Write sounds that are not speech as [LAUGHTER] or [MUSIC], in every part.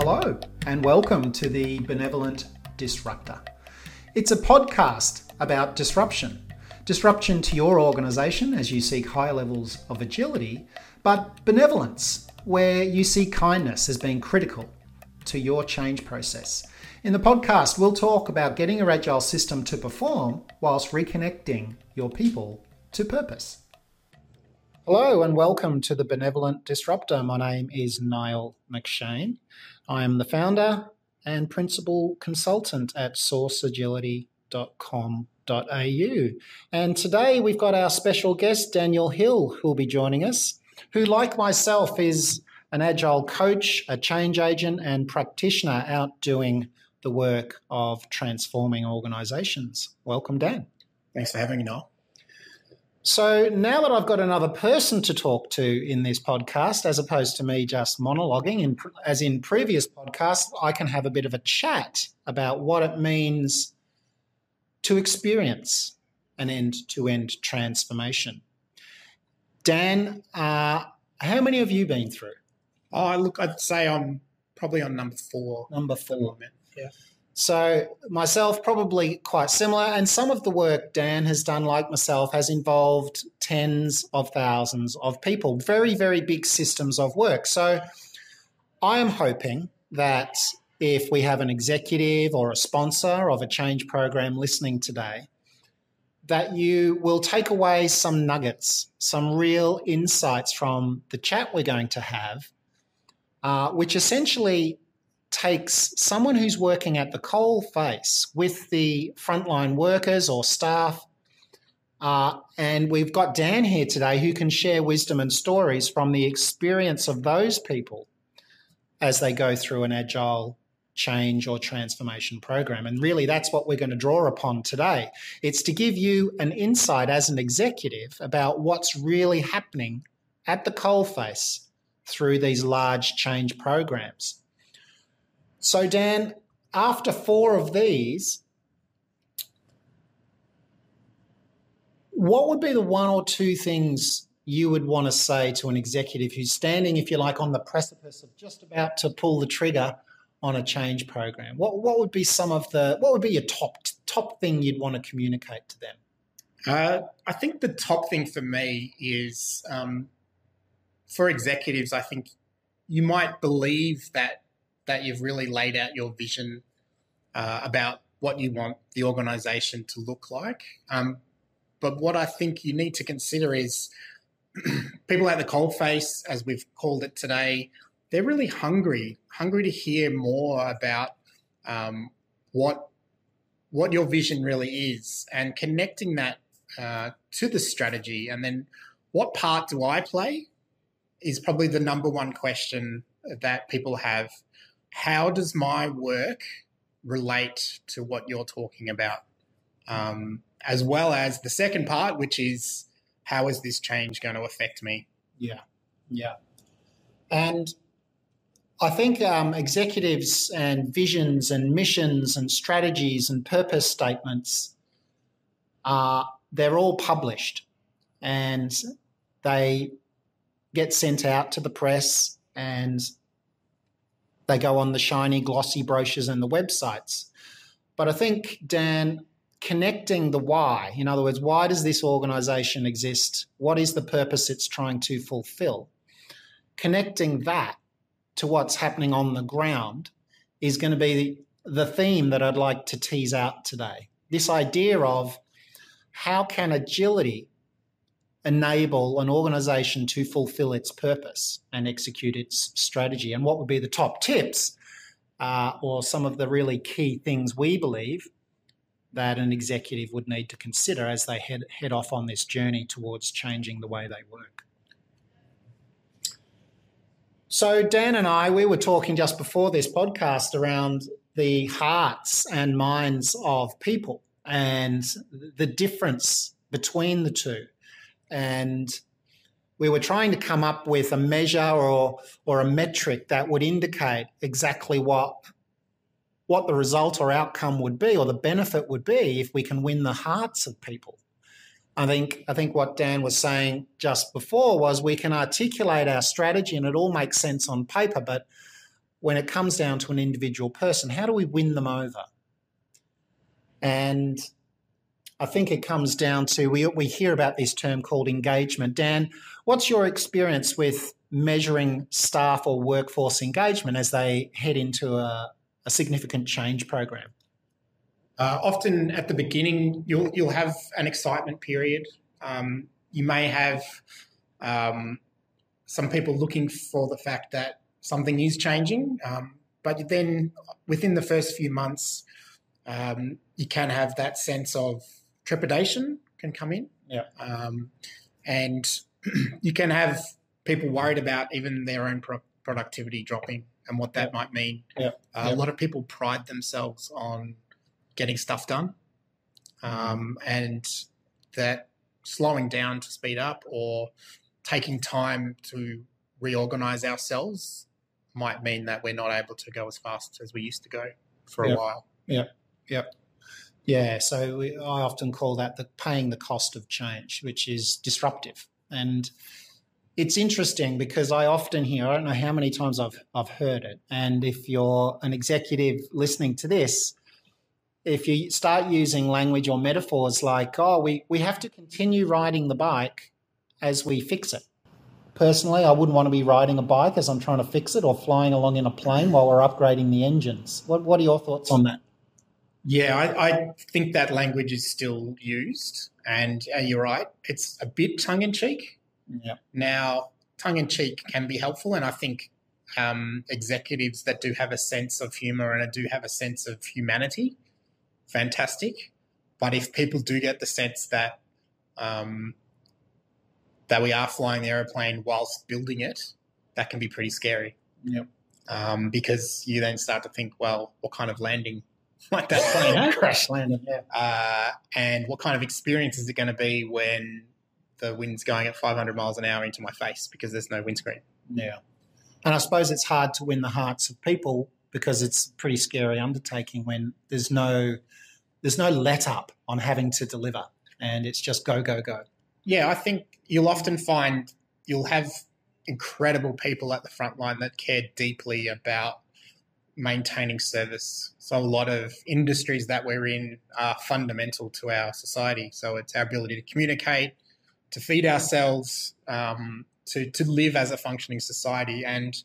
Hello, and welcome to the Benevolent Disruptor. It's a podcast about disruption. Disruption to your organization as you seek higher levels of agility, but benevolence, where you see kindness as being critical to your change process. In the podcast, we'll talk about getting your agile system to perform whilst reconnecting your people to purpose. Hello and welcome to the Benevolent Disruptor. My name is Niall McShane. I am the founder and principal consultant at sourceagility.com.au. And today we've got our special guest, Daniel Hill, who will be joining us, who, like myself, is an agile coach, a change agent, and practitioner out doing the work of transforming organizations. Welcome, Dan. Thanks for having me, Noel. So now that I've got another person to talk to in this podcast, as opposed to me just monologuing, in, as in previous podcasts, I can have a bit of a chat about what it means to experience an end to end transformation. Dan, uh, how many have you been through? Oh, look, I'd say I'm probably on number four. Number four. Yeah. So, myself, probably quite similar. And some of the work Dan has done, like myself, has involved tens of thousands of people, very, very big systems of work. So, I am hoping that if we have an executive or a sponsor of a change program listening today, that you will take away some nuggets, some real insights from the chat we're going to have, uh, which essentially takes someone who's working at the coal face with the frontline workers or staff. Uh, and we've got Dan here today who can share wisdom and stories from the experience of those people as they go through an agile change or transformation program. And really, that's what we're going to draw upon today. It's to give you an insight as an executive about what's really happening at the coalface through these large change programs. So, Dan, after four of these, what would be the one or two things you would want to say to an executive who's standing, if you like, on the precipice of just about to pull the trigger on a change program? What what would be some of the what would be your top top thing you'd want to communicate to them? Uh, I think the top thing for me is um, for executives. I think you might believe that that you've really laid out your vision uh, about what you want the organization to look like. Um, but what I think you need to consider is [CLEARS THROAT] people at the coalface, as we've called it today, they're really hungry, hungry to hear more about um, what what your vision really is, and connecting that uh, to the strategy, and then what part do I play is probably the number one question that people have how does my work relate to what you're talking about? Um, as well as the second part, which is how is this change going to affect me? Yeah, yeah. And I think um, executives and visions and missions and strategies and purpose statements are they're all published and they get sent out to the press and they go on the shiny, glossy brochures and the websites. But I think, Dan, connecting the why, in other words, why does this organization exist? What is the purpose it's trying to fulfill? Connecting that to what's happening on the ground is going to be the theme that I'd like to tease out today. This idea of how can agility enable an organization to fulfill its purpose and execute its strategy? And what would be the top tips uh, or some of the really key things we believe that an executive would need to consider as they head, head off on this journey towards changing the way they work? So, Dan and I, we were talking just before this podcast around the hearts and minds of people and the difference between the two and we were trying to come up with a measure or or a metric that would indicate exactly what what the result or outcome would be or the benefit would be if we can win the hearts of people. I think I think what Dan was saying just before was we can articulate our strategy and it all makes sense on paper, but when it comes down to an individual person, how do we win them over? And I think it comes down to we, we hear about this term called engagement. Dan, what's your experience with measuring staff or workforce engagement as they head into a, a significant change program? Uh, often at the beginning, you'll you'll have an excitement period. Um, you may have um, some people looking for the fact that something is changing, um, but then within the first few months, um, you can have that sense of trepidation can come in. Yeah. Um, and [CLEARS THROAT] you can have people worried about even their own pro- productivity dropping and what that might mean. Yeah. Uh, Yeah. A lot of people pride themselves on getting stuff done, um, and that slowing down to speed up or taking time to reorganize ourselves might mean that we're not able to go as fast as we used to go for a while. Yeah. while. Yeah, so we, I often call that the paying the cost of change, which is disruptive. And it's interesting because I often hear, I don't know how many times I've I've heard it. And if you're an executive listening to this, if you start using language or metaphors like, oh, we, we have to continue riding the bike as we fix it. Personally, I wouldn't want to be riding a bike as I'm trying to fix it or flying along in a plane while we're upgrading the engines. What, what are your thoughts on that? Yeah, I, I think that language is still used, and uh, you're right. It's a bit tongue in cheek. Yeah. Now, tongue in cheek can be helpful, and I think um, executives that do have a sense of humor and do have a sense of humanity, fantastic. But if people do get the sense that um, that we are flying the aeroplane whilst building it, that can be pretty scary. Yep. Um, because you then start to think, well, what kind of landing might that plane have? Crash landing, yeah. uh, and what kind of experience is it going to be when the wind's going at 500 miles an hour into my face because there's no windscreen? Yeah. And I suppose it's hard to win the hearts of people because it's a pretty scary undertaking when there's no there's no let up on having to deliver and it's just go go go. Yeah, I think you'll often find you'll have incredible people at the front line that care deeply about maintaining service. So a lot of industries that we're in are fundamental to our society. So it's our ability to communicate, to feed ourselves, um, to to live as a functioning society. And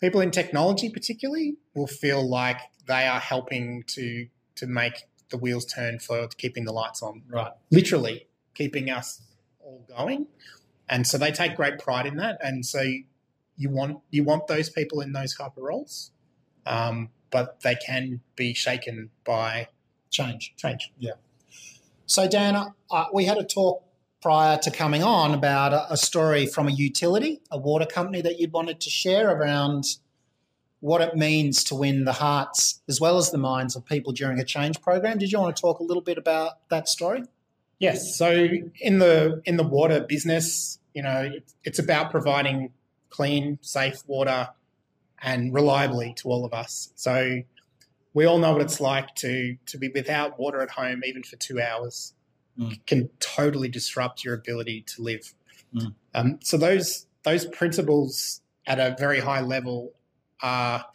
people in technology, particularly, will feel like they are helping to to make the wheels turn for keeping the lights on. Right. Literally keeping us all going. And so they take great pride in that. And so you want you want those people in those type of roles, um, but they can be shaken by Change. change. Yeah. So Dan, uh, we had a talk prior to coming on about a, a story from a utility, a water company that you'd wanted to share around what it means to win the hearts as well as the minds of people during a change program. Did you want to talk a little bit about that story? Yes. So in the in the water business, you know, it's, it's about providing clean, safe water and reliably to all of us. So we all know what it's like to to be without water at home, even for two hours, Mm. can totally disrupt your ability to live. Mm. Um, so those those principles at a very high level are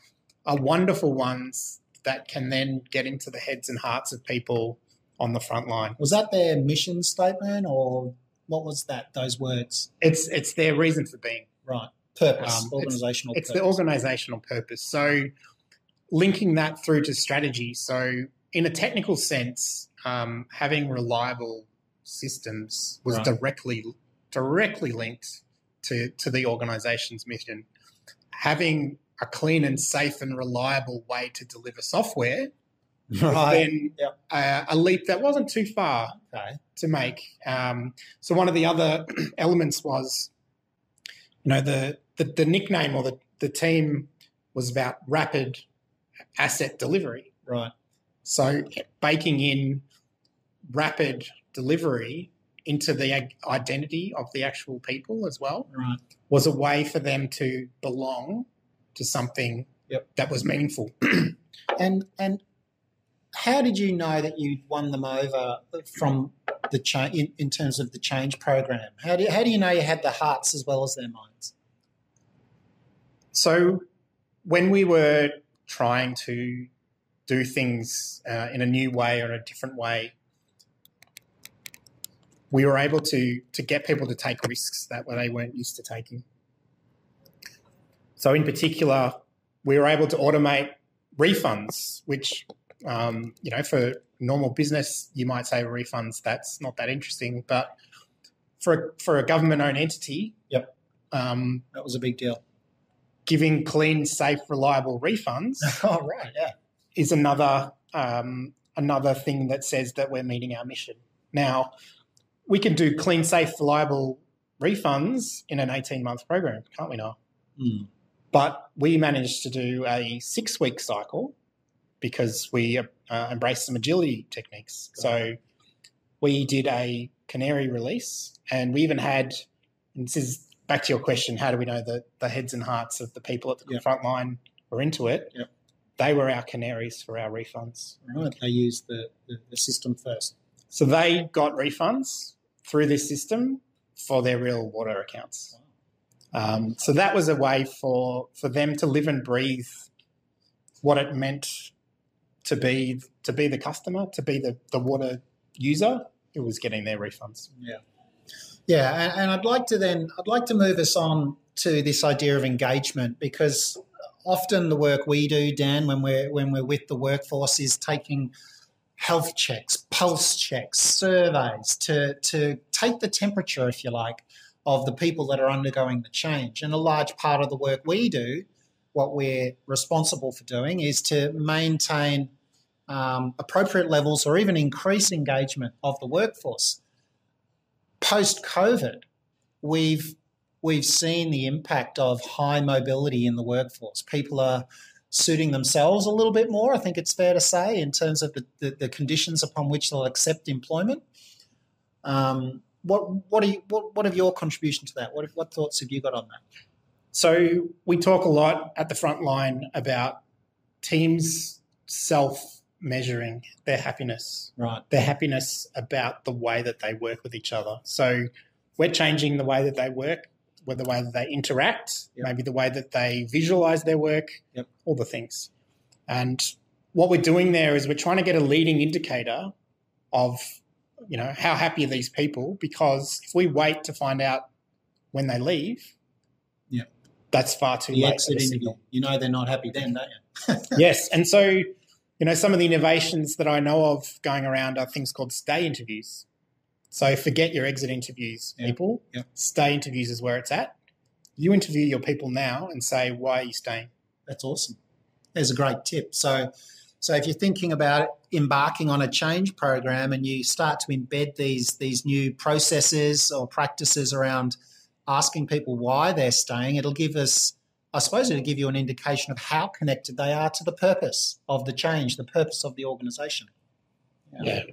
are wonderful ones that can then get into the heads and hearts of people on the front line. Was that their mission statement or what was that, those words? It's it's their reason for being. Right. Purpose, Um, it's- organizational It's purpose. the organizational purpose. So linking that through to strategy. So in a technical sense, um, having reliable systems was Right. directly directly linked to to the organization's mission. Having a clean and safe and reliable way to deliver software right. then Yep. uh, a leap that wasn't too far Okay. to make. Um, so one of the other [CLEARS THROAT] elements was, you know, the the, the nickname or the, the team was about rapid asset delivery. Right. So baking in rapid delivery into the identity of the actual people as well Right. was a way for them to belong to something Yep. that was meaningful. [CLEARS THROAT] And and how did you know that you'd won them over from the change in, in terms of the change program? How do you, how do you know you had the hearts as well as their minds? So when we were trying to do things uh, in a new way or a different way, we were able to to get people to take risks that they weren't used to taking. So, in particular, we were able to automate refunds, which um, you know, for normal business, you might say refunds. That's not that interesting, but for a, for a government-owned entity, yep, um, that was a big deal. Giving clean, safe, reliable refunds. [LAUGHS] oh, right, yeah, is another um, another thing that says that we're meeting our mission. Now, we can do clean, safe, reliable refunds in an 18 month program, can't we now? Mm. But we managed to do a six week cycle because we uh, embraced some agility techniques. So we did a canary release and we even had, and this is back to your question, how do we know that the heads and hearts of the people at the yep. front line were into it? Yep. They were our canaries for our refunds. Right. They used the, the, the system first. So they got refunds through this system for their real water accounts. Um, so that was a way for for them to live and breathe what it meant to be to be the customer, to be the, the water user who was getting their refunds. Yeah. Yeah, and, and I'd like to then I'd like to move us on to this idea of engagement because often the work we do, Dan, when we're when we're with the workforce, is taking health checks, pulse checks, surveys to to take the temperature, if you like, of the people that are undergoing the change. And a large part of the work we do, what we're responsible for doing, is to maintain um, appropriate levels or even increase engagement of the workforce. Post COVID, we've we've seen the impact of high mobility in the workforce. People are suiting themselves a little bit more, I think it's fair to say, in terms of the, the, the conditions upon which they'll accept employment. Um, what what are you, what what have your contribution to that? What what thoughts have you got on that? So we talk a lot at the front line about teams self measuring their happiness, right? Their happiness about the way that they work with each other. So we're changing the way that they work, with the way that they interact, yep. maybe the way that they visualize their work, yep. all the things. And what we're doing there is we're trying to get a leading indicator of you know, how happy are these people? Because if we wait to find out when they leave, yeah, that's far too the late. Exit interview. You know they're not happy then, don't you? [LAUGHS] yes, and so you know some of the innovations that I know of going around are things called stay interviews. So forget your exit interviews, yeah. people. Yeah. Stay interviews is where it's at. You interview your people now and say, why are you staying? That's awesome. There's a great tip. So so if you're thinking about embarking on a change program and you start to embed these these new processes or practices around asking people why they're staying, it'll give us I suppose it'll give you an indication of how connected they are to the purpose of the change, the purpose of the organization. Yeah.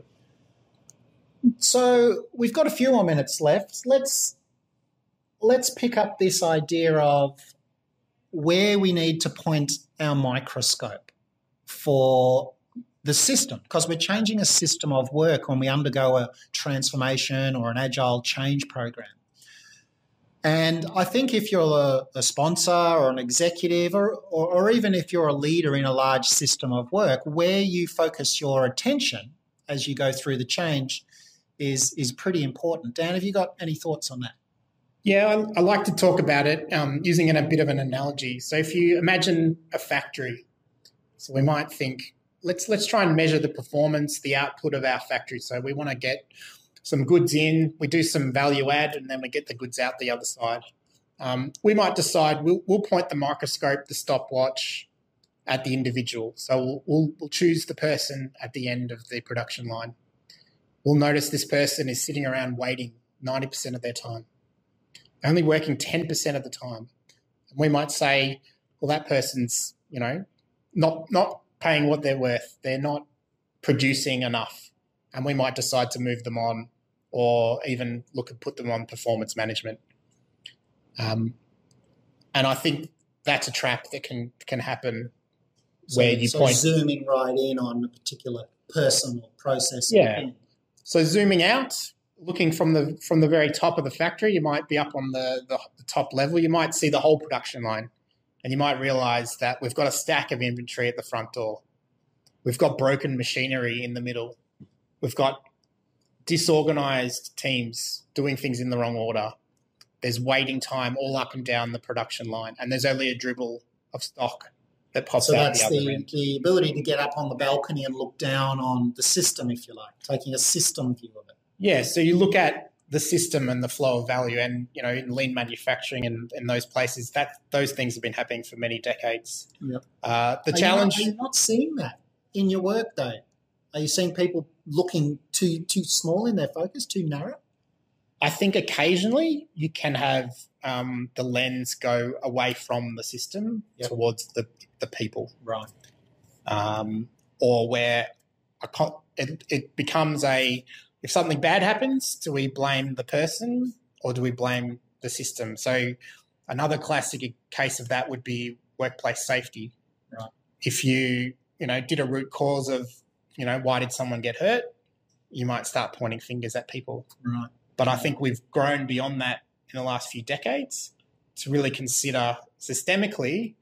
So we've got a few more minutes left. Let's let's pick up this idea of where we need to point our microscope for the system because we're changing a system of work when we undergo a transformation or an agile change program. And I think if you're a, a sponsor or an executive, or, or, or, even if you're a leader in a large system of work, where you focus your attention as you go through the change is, is pretty important. Dan, have you got any thoughts on that? Yeah, I, I like to talk about it um, using a bit of an analogy. So if you imagine a factory so we might think, let's let's try and measure the performance, the output of our factory. So we want to get some goods in, we do some value add, and then we get the goods out the other side. Um, we might decide we'll, we'll point the microscope, the stopwatch at the individual. So we'll, we'll, we'll choose the person at the end of the production line. We'll notice this person is sitting around waiting 90% of their time, only working 10% of the time. And we might say, well, that person's, you know, not not paying what they're worth. They're not producing enough, and we might decide to move them on, or even look and put them on performance management. Um, and I think that's a trap that can can happen so, where you so point zooming right in on a particular person or process. Yeah. So zooming out, looking from the from the very top of the factory, you might be up on the, the, the top level. You might see the whole production line and you might realize that we've got a stack of inventory at the front door. We've got broken machinery in the middle. We've got disorganized teams doing things in the wrong order. There's waiting time all up and down the production line, and there's only a dribble of stock that pops So out that's the the, the ability to get up on the balcony and look down on the system, if you like, taking a system view of it. Yeah, so you look at the system and the flow of value, and you know, in lean manufacturing and in those places, that those things have been happening for many decades. Yep. Uh, the Are you challenge. not- are you not seeing that in your work, though? Are you seeing people looking too too small in their focus, too narrow? I think occasionally you can have um, the lens go away from the system Yep. towards the, the people, Right. um, or where a it, it becomes a if something bad happens, do we blame the person or do we blame the system? So another classic case of that would be workplace safety. Right. If you you know did a root cause of you know why did someone get hurt, you might start pointing fingers at people. Right. But I think we've grown beyond that in the last few decades to really consider systemically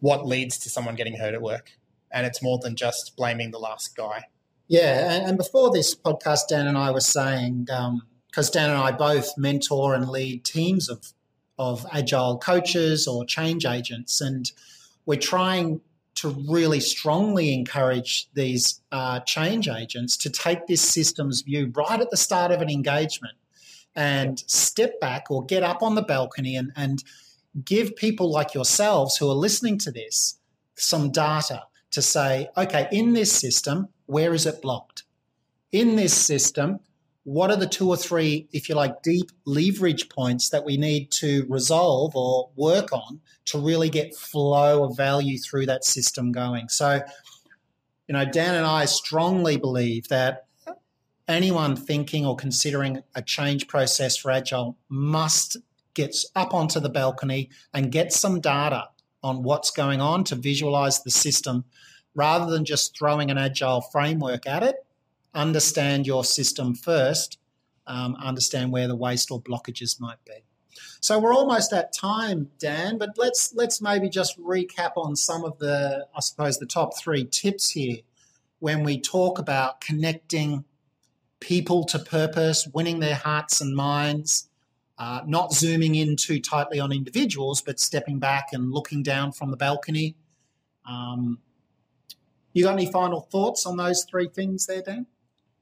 what leads to someone getting hurt at work. And it's more than just blaming the last guy. Yeah, and, and before this podcast, Dan and I were saying um, because Dan and I both mentor and lead teams of of agile coaches or change agents, and we're trying to really strongly encourage these uh, change agents to take this systems view right at the start of an engagement and step back or get up on the balcony and, and give people like yourselves who are listening to this some data to say, okay, in this system, where is it blocked? In this system, what are the two or three, if you like, deep leverage points that we need to resolve or work on to really get flow of value through that system going? So, you know, Dan and I strongly believe that anyone thinking or considering a change process for Agile must get up onto the balcony and get some data on what's going on to visualize the system rather than just throwing an Agile framework at it understand your system first, um, understand where the waste or blockages might be. So we're almost at time, Dan, but let's let's maybe just recap on some of the, I suppose, the top three tips here when we talk about connecting people to purpose, winning their hearts and minds, uh, not zooming in too tightly on individuals, but stepping back and looking down from the balcony. Um, you got any final thoughts on those three things there, Dan?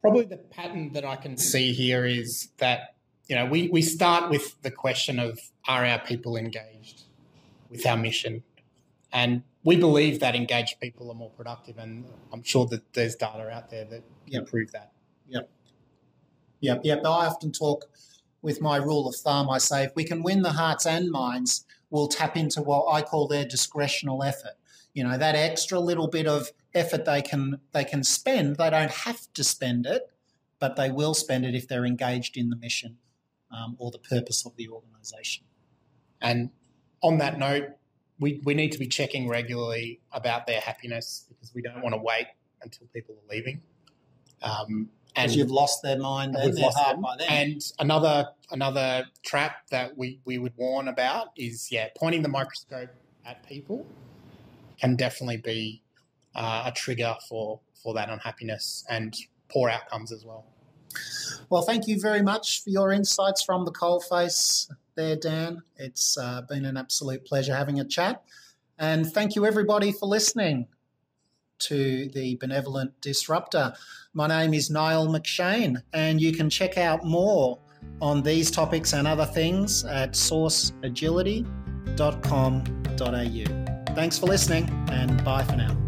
Probably the pattern that I can see here is that, you know, we, we start with the question of are our people engaged with our mission? And we believe that engaged people are more productive. And I'm sure that there's data out there that can Yep. prove that. Yep yep, yep. I often talk with my rule of thumb. I say if we can win the hearts and minds, we'll tap into what I call their discretional effort. You know, that extra little bit of effort they can they can spend. They don't have to spend it, but they will spend it if they're engaged in the mission um, or the purpose of the organisation. And on that note, we, we need to be checking regularly about their happiness because we don't want to wait until people are leaving. Um, and you've lost their mind and and their heart them. by then. And another another trap that we, we would warn about is yeah, pointing the microscope at people can definitely be uh, a trigger for for that unhappiness and poor outcomes as well. Well, thank you very much for your insights from the coalface there, Dan. It's uh, been an absolute pleasure having a chat. And thank you, everybody, for listening to the Benevolent Disruptor. My name is Niall McShane, and you can check out more on these topics and other things at sourceagility.com.au. Thanks for listening, and bye for now.